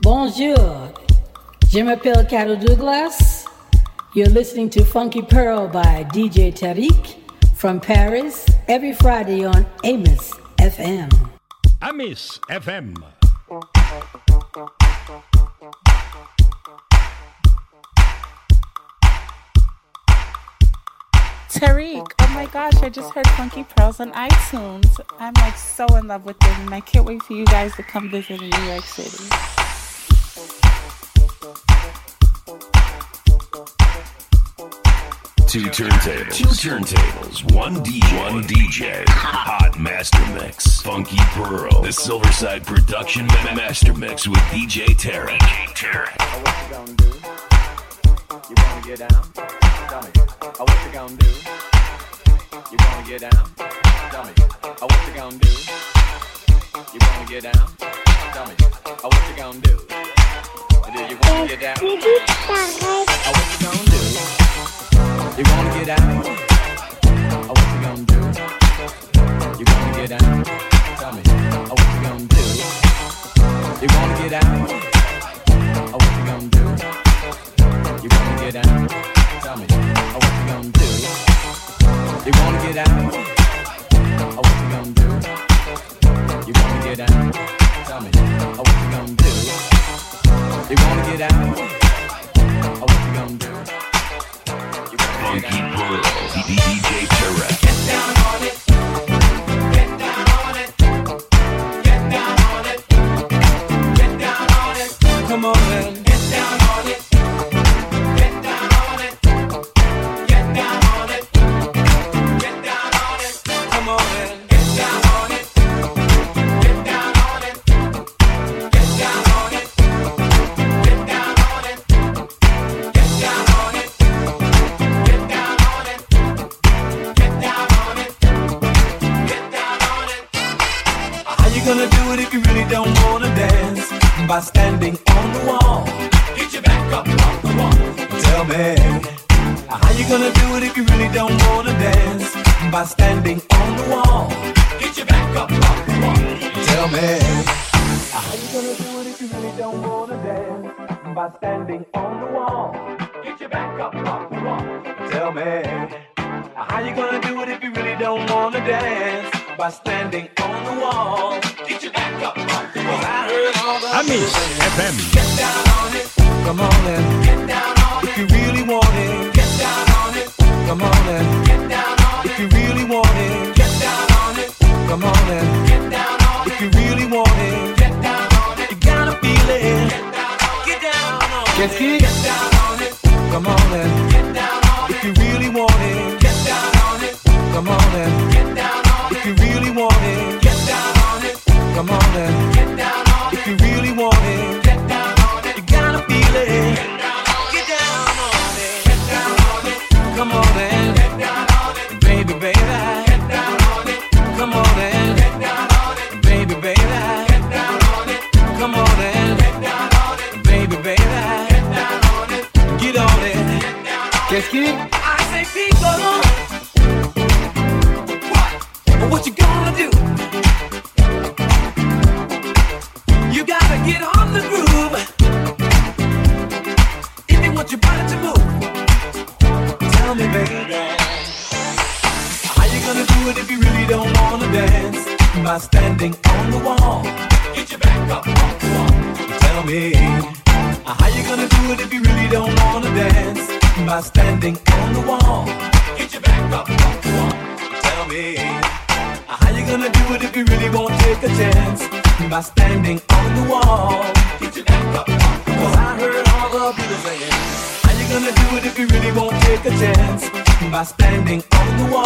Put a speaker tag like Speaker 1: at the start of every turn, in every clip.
Speaker 1: Bonjour. Je m'appelle Carol Douglas. You're listening to Funky Pearl by DJ Tarek from Paris every Friday on Amos FM.
Speaker 2: Amis FM.
Speaker 3: Tarek, oh my gosh, I just heard Funky Pearls on iTunes. I'm like so in love with it, and I can't wait for you guys to come visit in New York City.
Speaker 4: Two turntables. Two turntables. One D. One DJ. Hot master mix. Funky Pearl. The Silverside Production ma- Master Mix with DJ Terry. DJ
Speaker 5: what you gonna do? You wanna get down? Tell me. You gonna do? You wanna get down? Tell me. You gonna do? You wanna get down? Tell me. You gonna do? Do you wanna get down? Oh, what you gonna do? You wanna get down? Oh, what you gonna do? You wanna get down? Tell me. Oh, what you gonna do? You wanna get down? Oh, what you gonna do? You wanna get down? Tell me. Oh, what you gonna do? You wanna get down?
Speaker 4: Funky Pearl, DJ
Speaker 5: Terra. Get down on it. Get down on it. Get down on it. Get down on it. Come on, man. You gonna do? You gotta get on the groove. If you want your body to move. Tell me, baby. How you gonna do it if you really don't wanna dance? By standing on the wall. Get your back up off the wall. Tell me. How you gonna do it if you really don't wanna dance? By standing By standing on the wall. Get your back up. 'Cause I heard all the people saying. How you gonna do it if you really won't take a chance? By standing on the wall.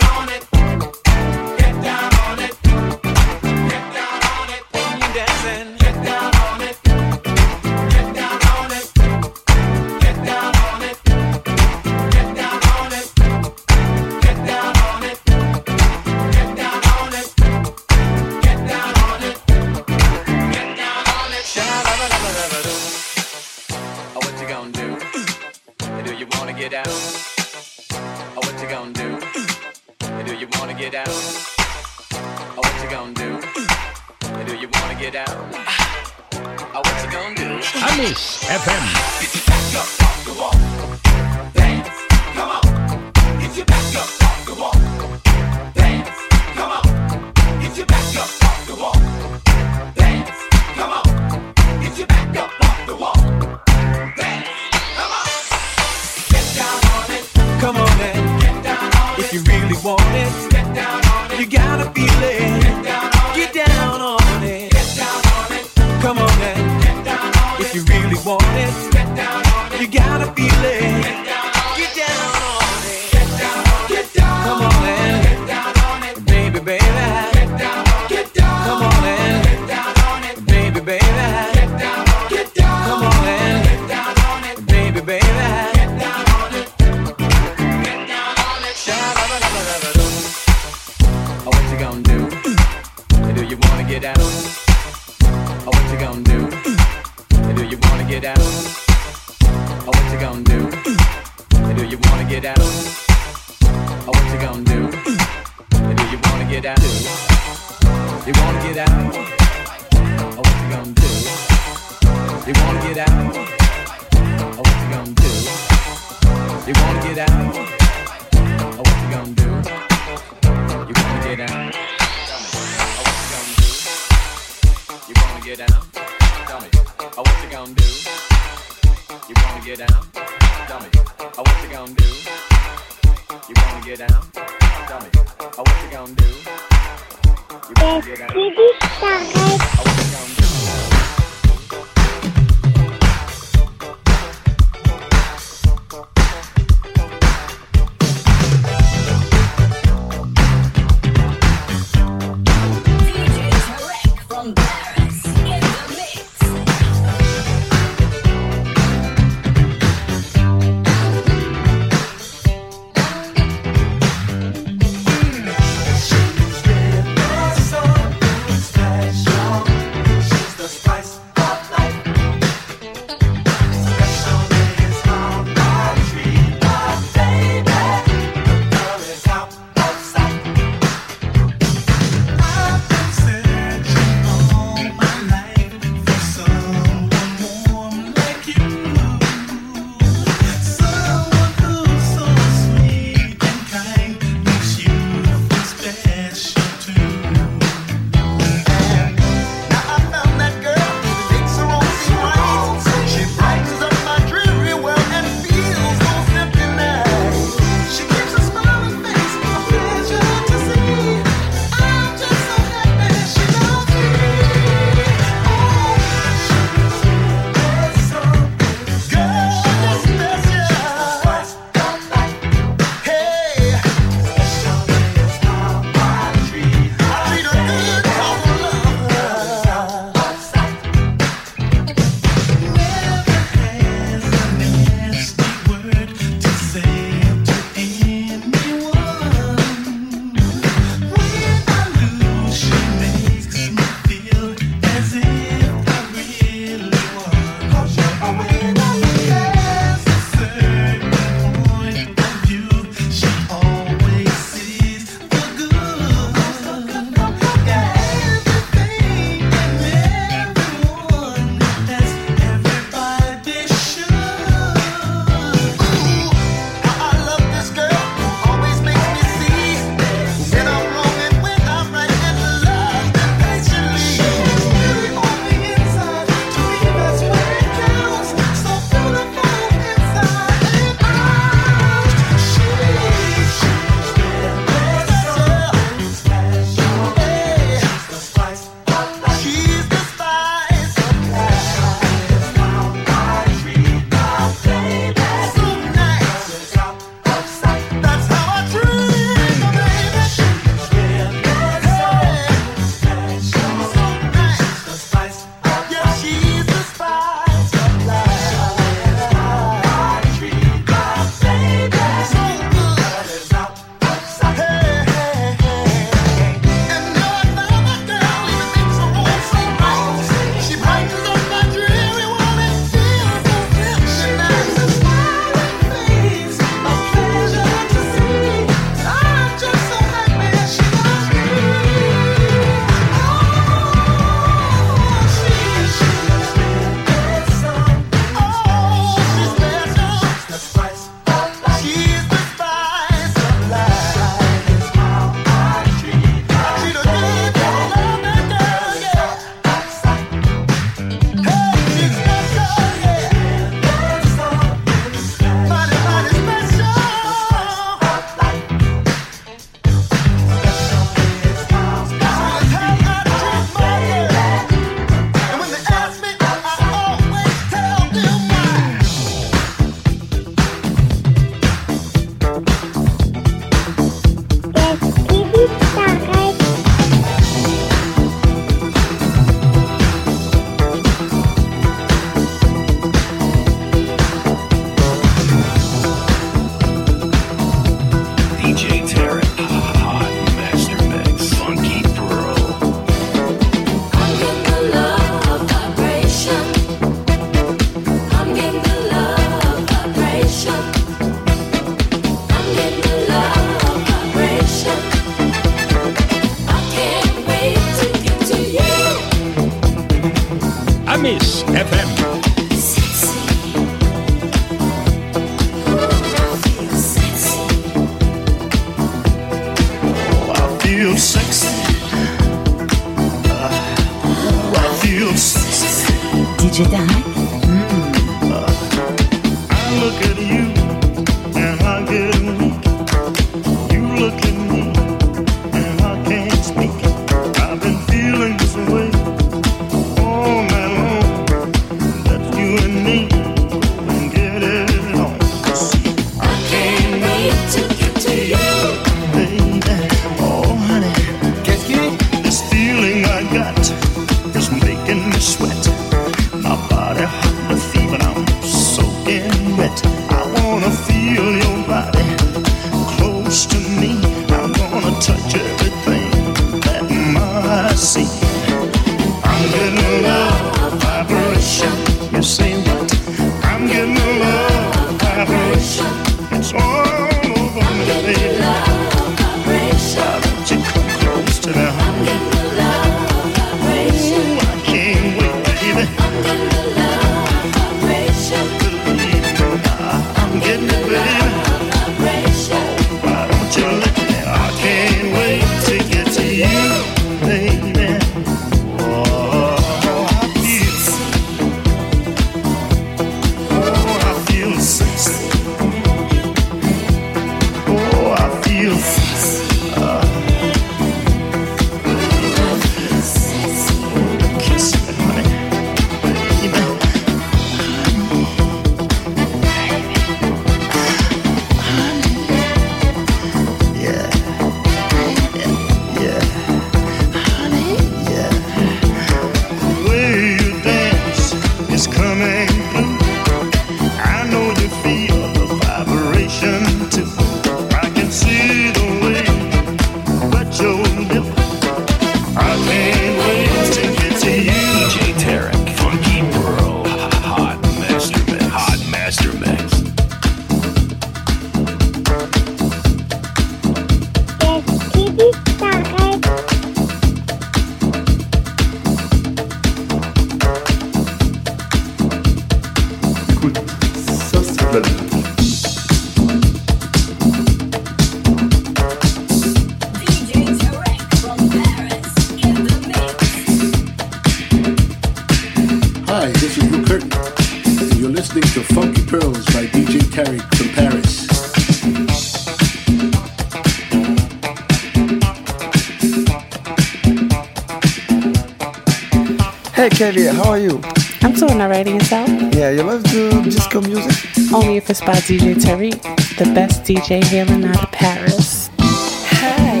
Speaker 6: Kelly, how are you?
Speaker 3: I'm doing alright yourself?
Speaker 6: Yeah, you love to disco music?
Speaker 3: Only if it's by DJ Tarek, the best DJ here in out of Paris.
Speaker 7: Hi,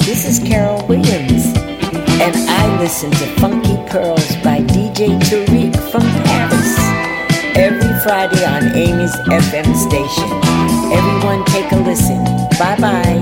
Speaker 7: this is Carol Williams, and I listen to Funky Pearls by DJ Tarek from Paris every Friday on Amy's FM station. Everyone, take a listen. Bye bye.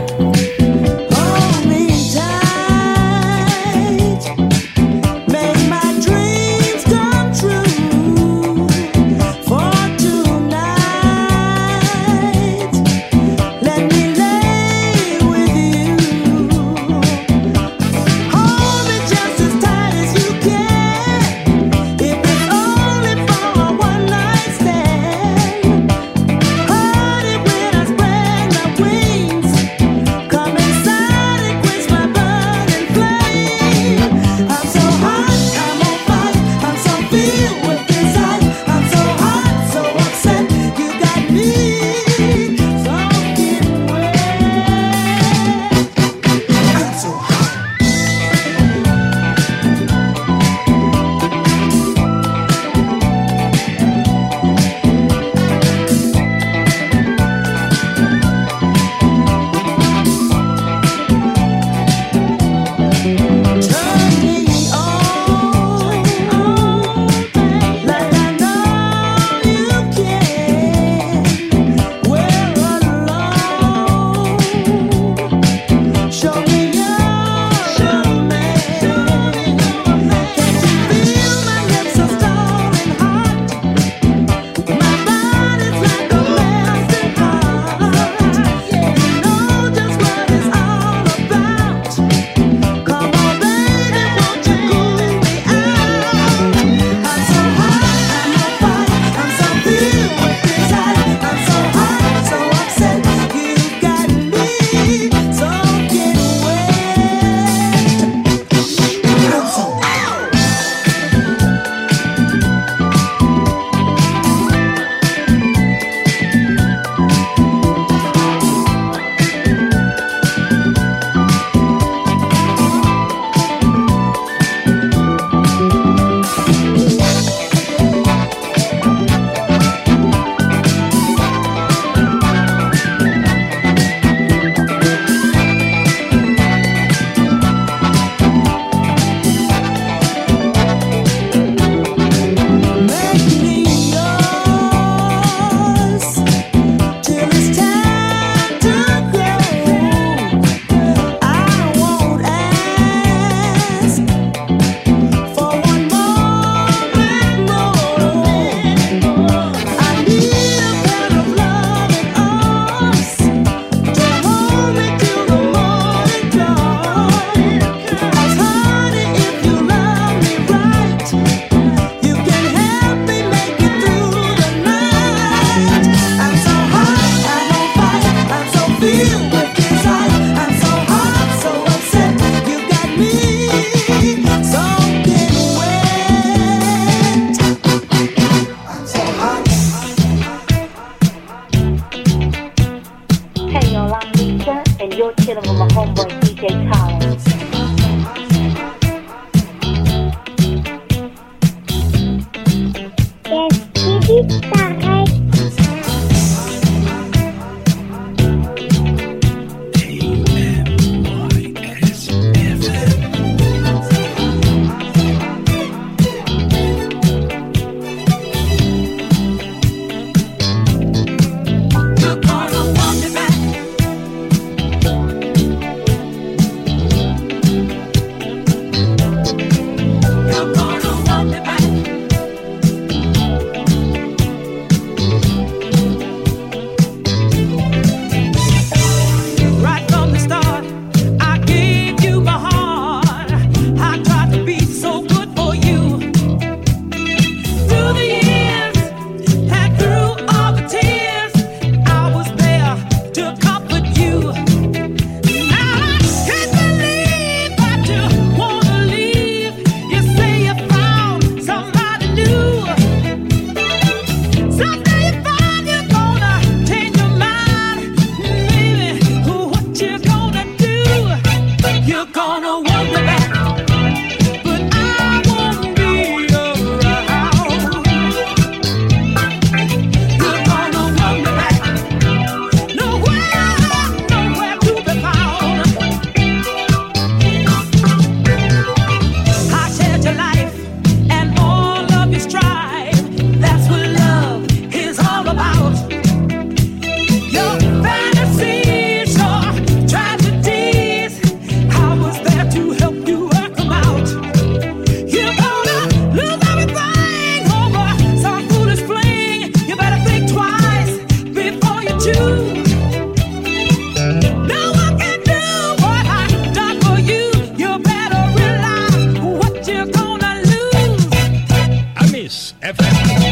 Speaker 5: F.
Speaker 7: FM.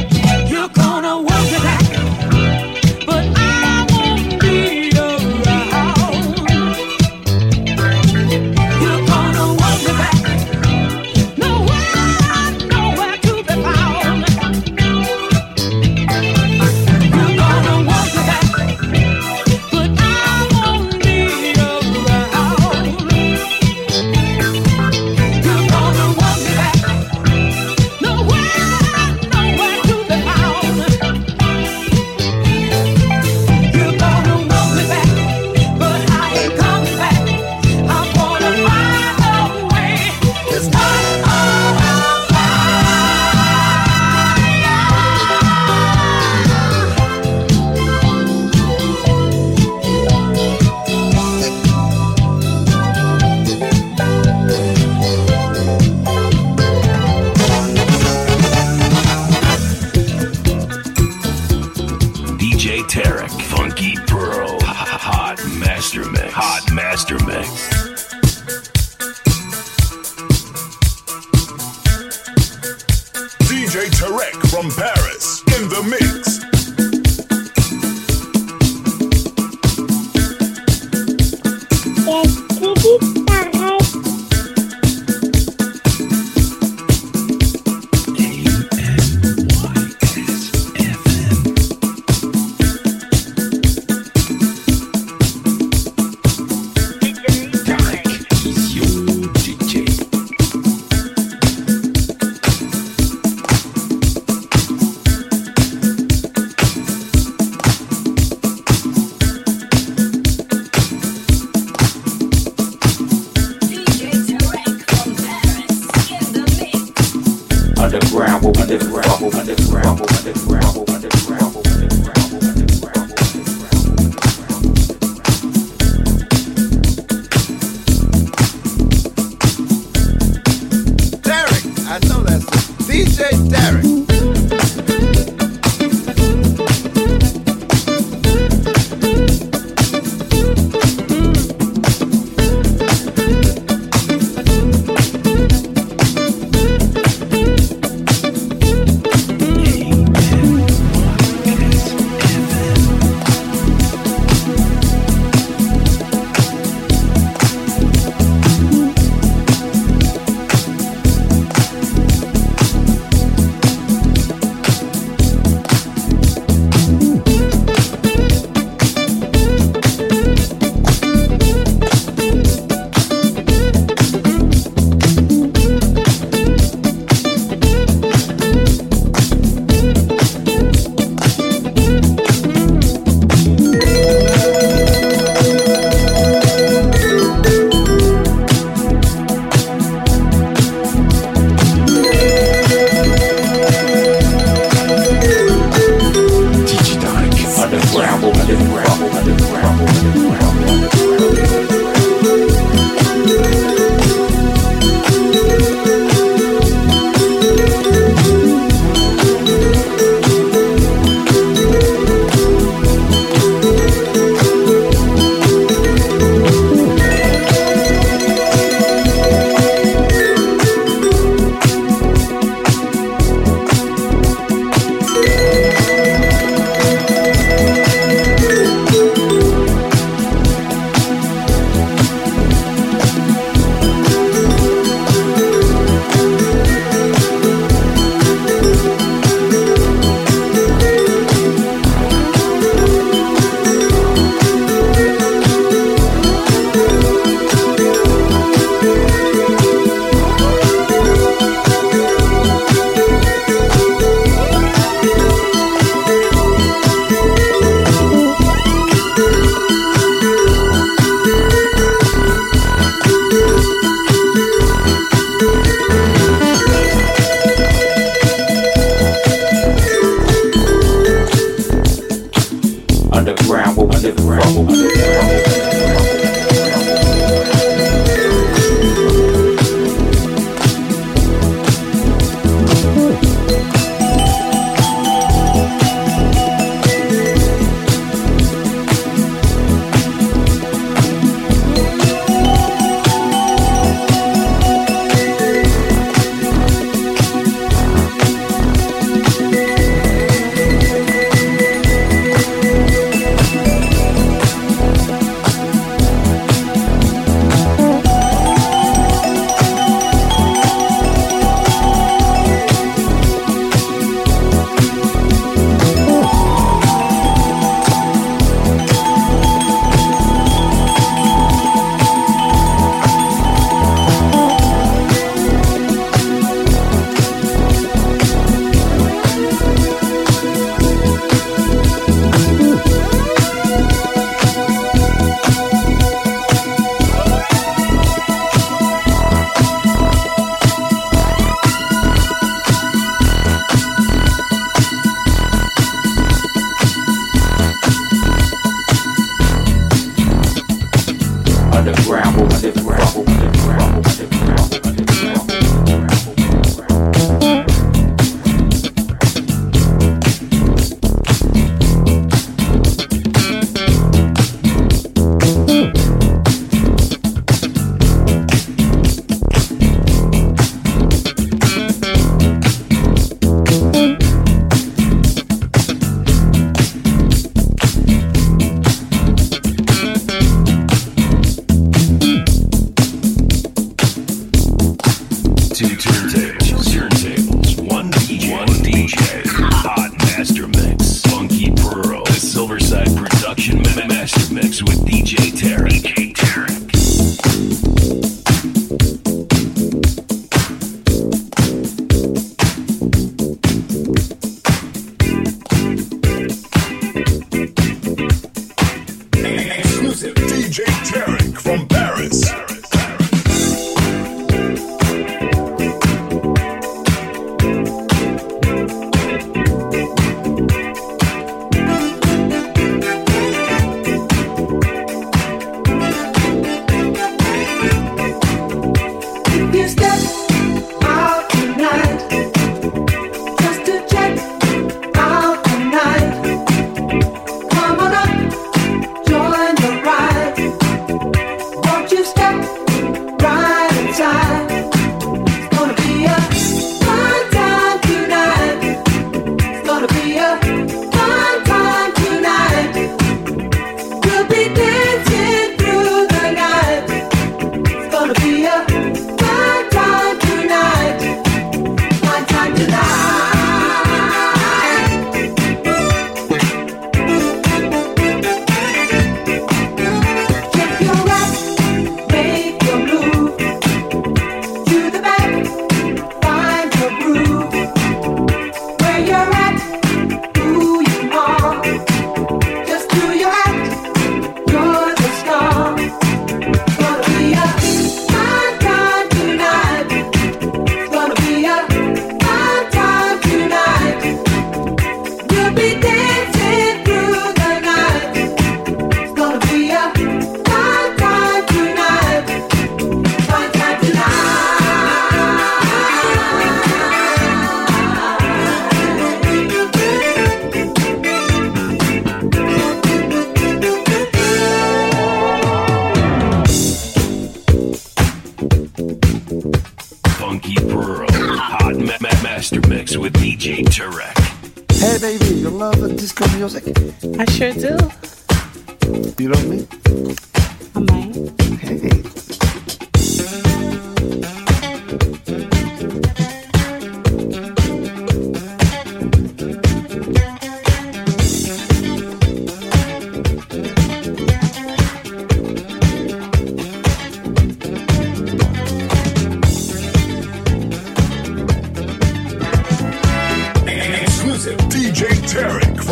Speaker 8: underground, we living from, we living from, we.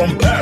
Speaker 9: from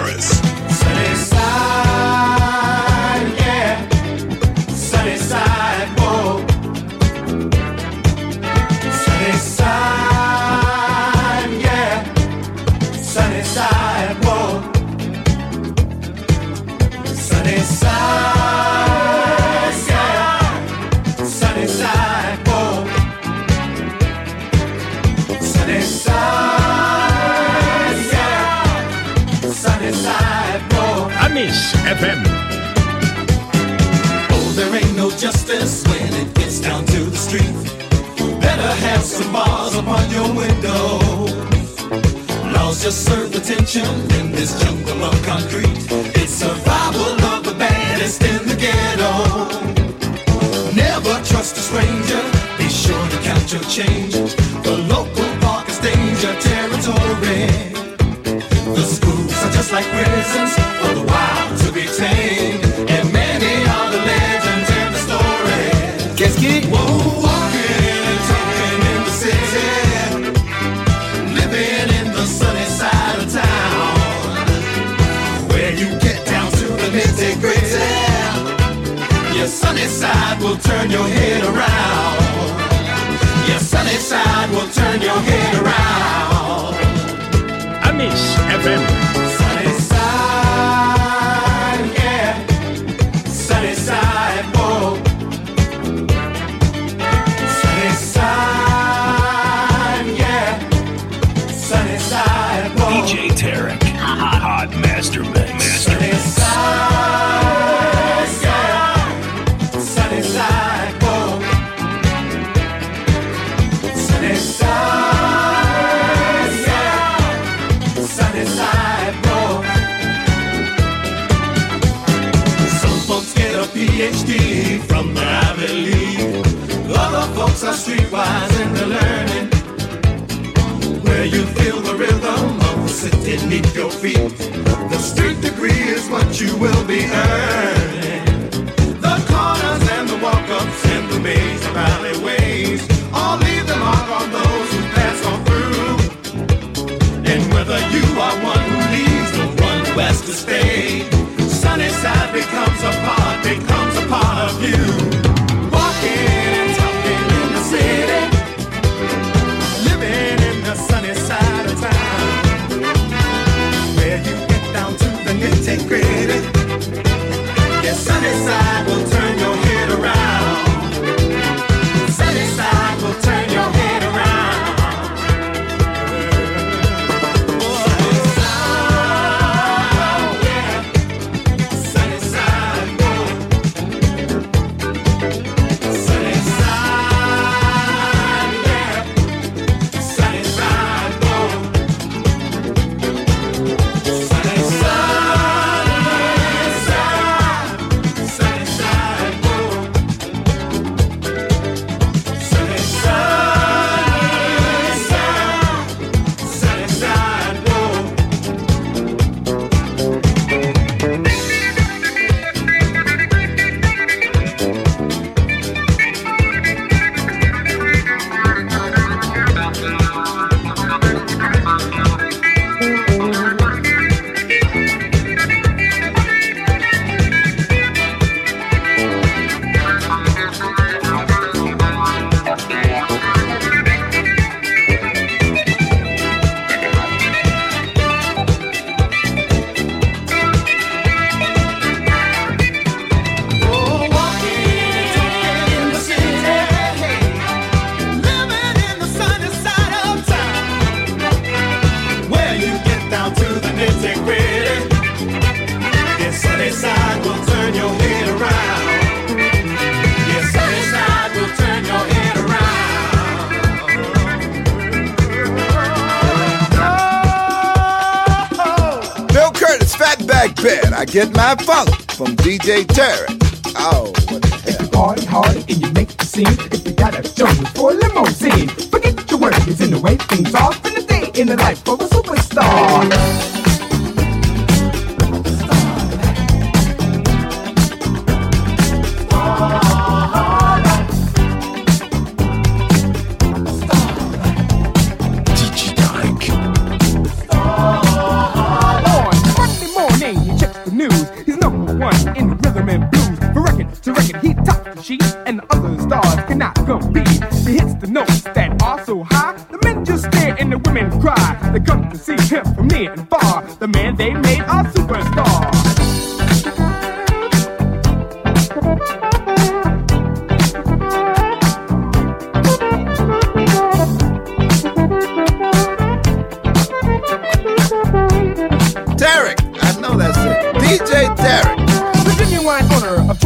Speaker 4: Master Mix. Master Mix.
Speaker 5: PhD from the Ivy League. Other folks are streetwise in the learning, where you feel the rhythm sitting beneath your feet. The street degree is what you will be earning. The corners and the walk-ups and the maze of alleyways all leave the mark on those who pass on through. And whether you are one who leaves or one who has to stay, sunny side becomes a part, becomes a part of you. sunny side
Speaker 10: will turn. DJ
Speaker 11: Tarek.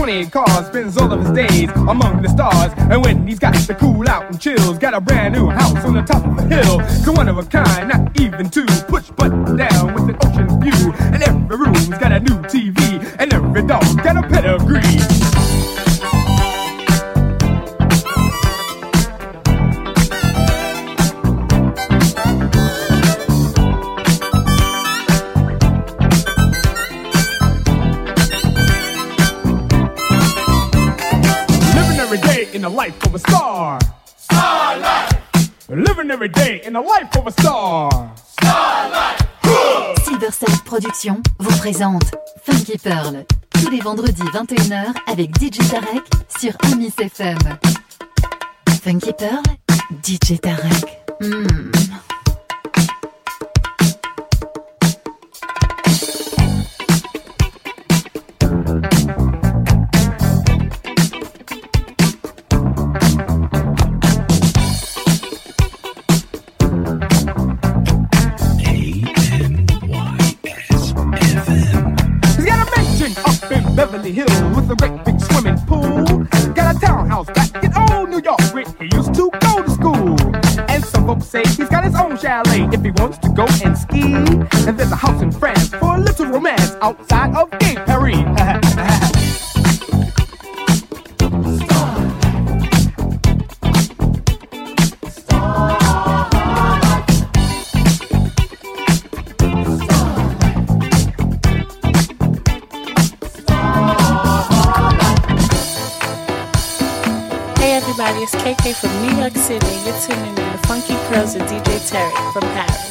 Speaker 11: 28 cars spends all of his days among the stars. And when he's got to cool out and chills, got a brand new house on the top of a hill. So one of a kind, not even two. Push button down with an ocean view. And every room's got a new TV. And every dog's every day in the life of a star. Star life.
Speaker 12: Silverside Productions vous présente Funky Pearl tous les vendredis 21h avec DJ Tarek sur Amis FM. Funky Pearl, DJ Tarek. Hmm.
Speaker 11: Beverly Hills with a great big swimming pool. Got a townhouse back in old New York where he used to go to school. And some folks say he's got his own chalet if he wants to go and ski. And there's a house in France for a little romance outside of Gay Paris.
Speaker 3: it's KK from New York City. You're tuning in to Funky Pearls with DJ
Speaker 4: Tarek from Paris.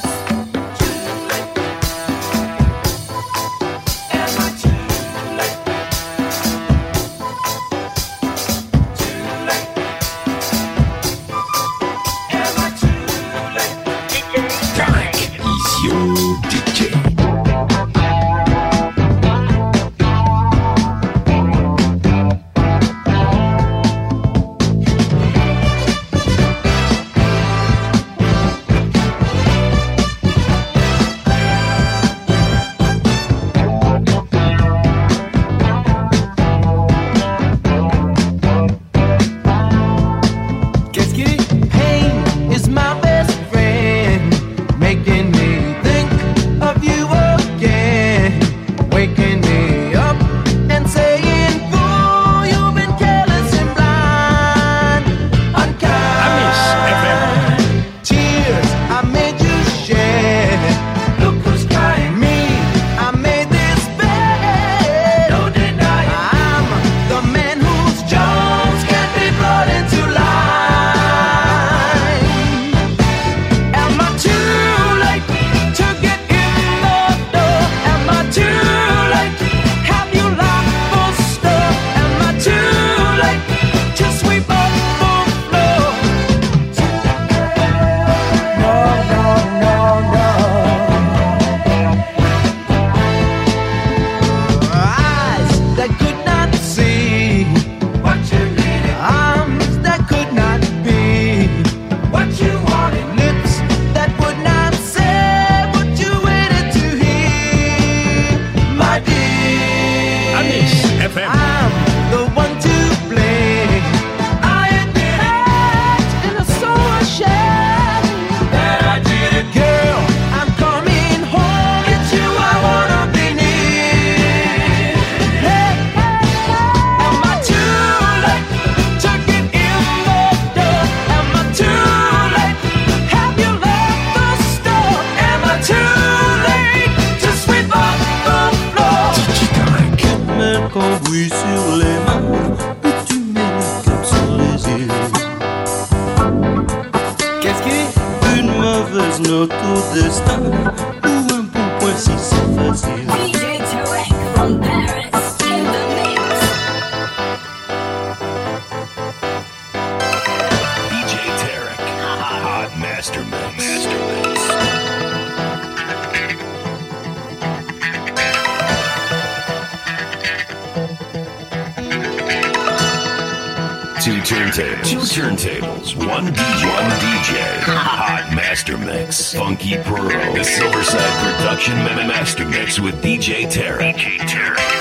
Speaker 4: Mix
Speaker 13: with DJ Tarek. DJ Tarek.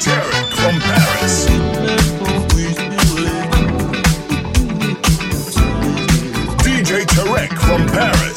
Speaker 14: Tarek from Paris. from Paris.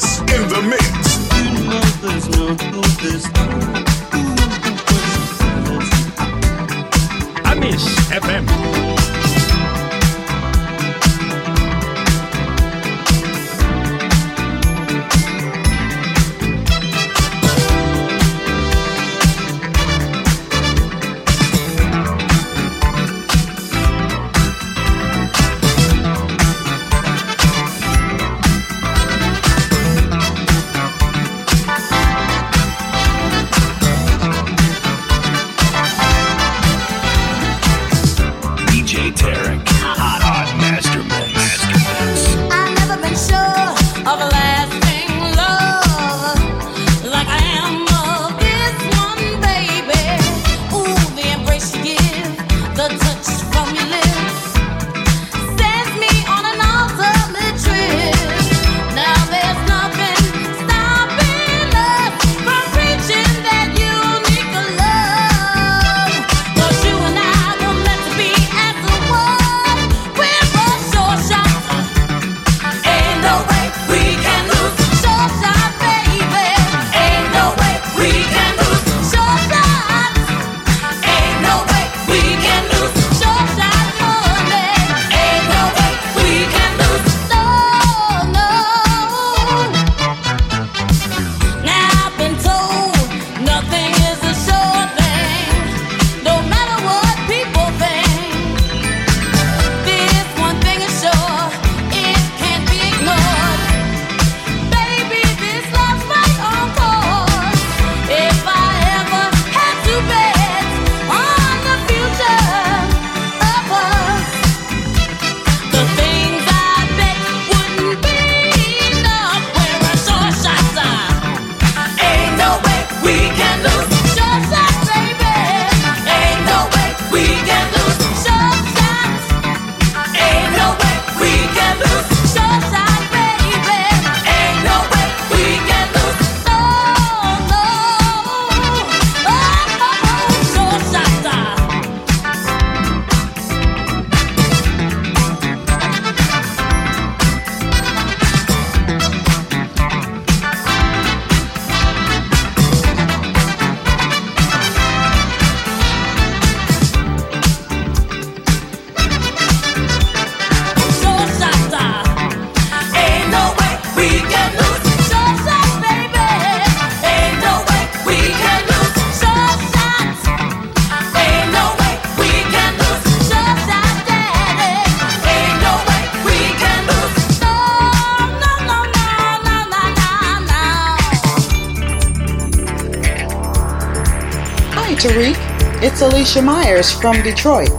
Speaker 15: Alicia Myers from Detroit.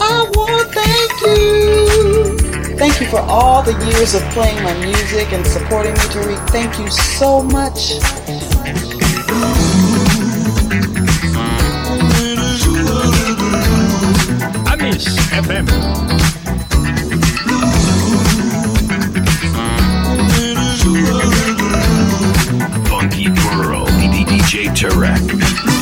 Speaker 15: I want to thank you. Thank you for all the years of playing my music and supporting me, Tarek. Thank you so much.
Speaker 2: Amis FM.
Speaker 13: DJ Tarek.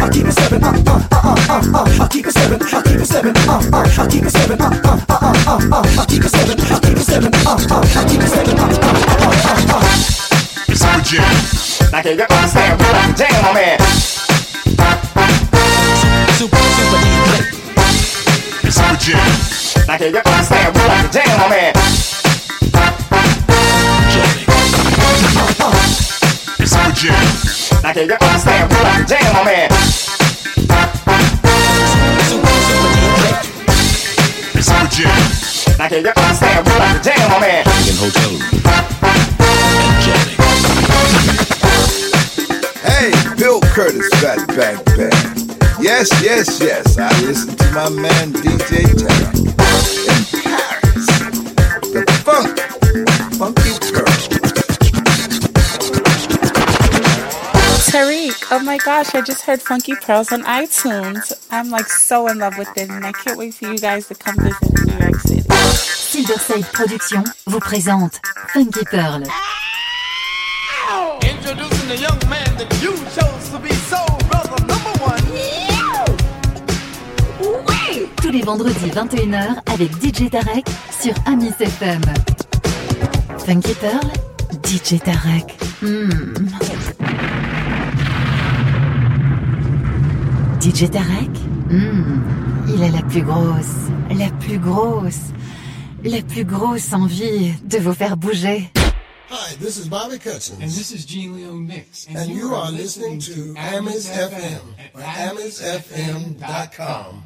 Speaker 5: I'll keep I'll keep it seven, I'll keep it seven, uh, uh, I'll keep it seven, uh.
Speaker 16: Now can you understand what I'm jam, my man? Super, super DJ. Now can you understand what I'm jam, my man? Super, super
Speaker 4: DJ.
Speaker 16: Super Jam. Now can you understand what I'm jam, my man?
Speaker 4: In hotel room.
Speaker 10: Hey, Bill Curtis, Fat Back Band. Yes, yes, yes. I listen to my man DJ Tarek in Paris. The funk, funky pearl.
Speaker 3: Tariq, oh my gosh, I just heard Funky Pearls on iTunes. I'm like so in love with it and I can't wait for you guys to come visit New York City.
Speaker 12: Silverside Productions vous présente Funky Pearl.
Speaker 17: Introducing the young man that you chose to be soul brother number one.
Speaker 12: Tous les vendredis 21h avec DJ Tarek sur Amis FM. Funky Pearl, DJ Tarek. Hmm. DJ Tarek, Hmm. il a la plus grosse, la plus grosse, la plus grosse envie de vous faire bouger.
Speaker 18: Hi, this is Bobby Cutchins. And this is Gene Leon Mix. And, you are listening to Amis FM at AmisFM.com.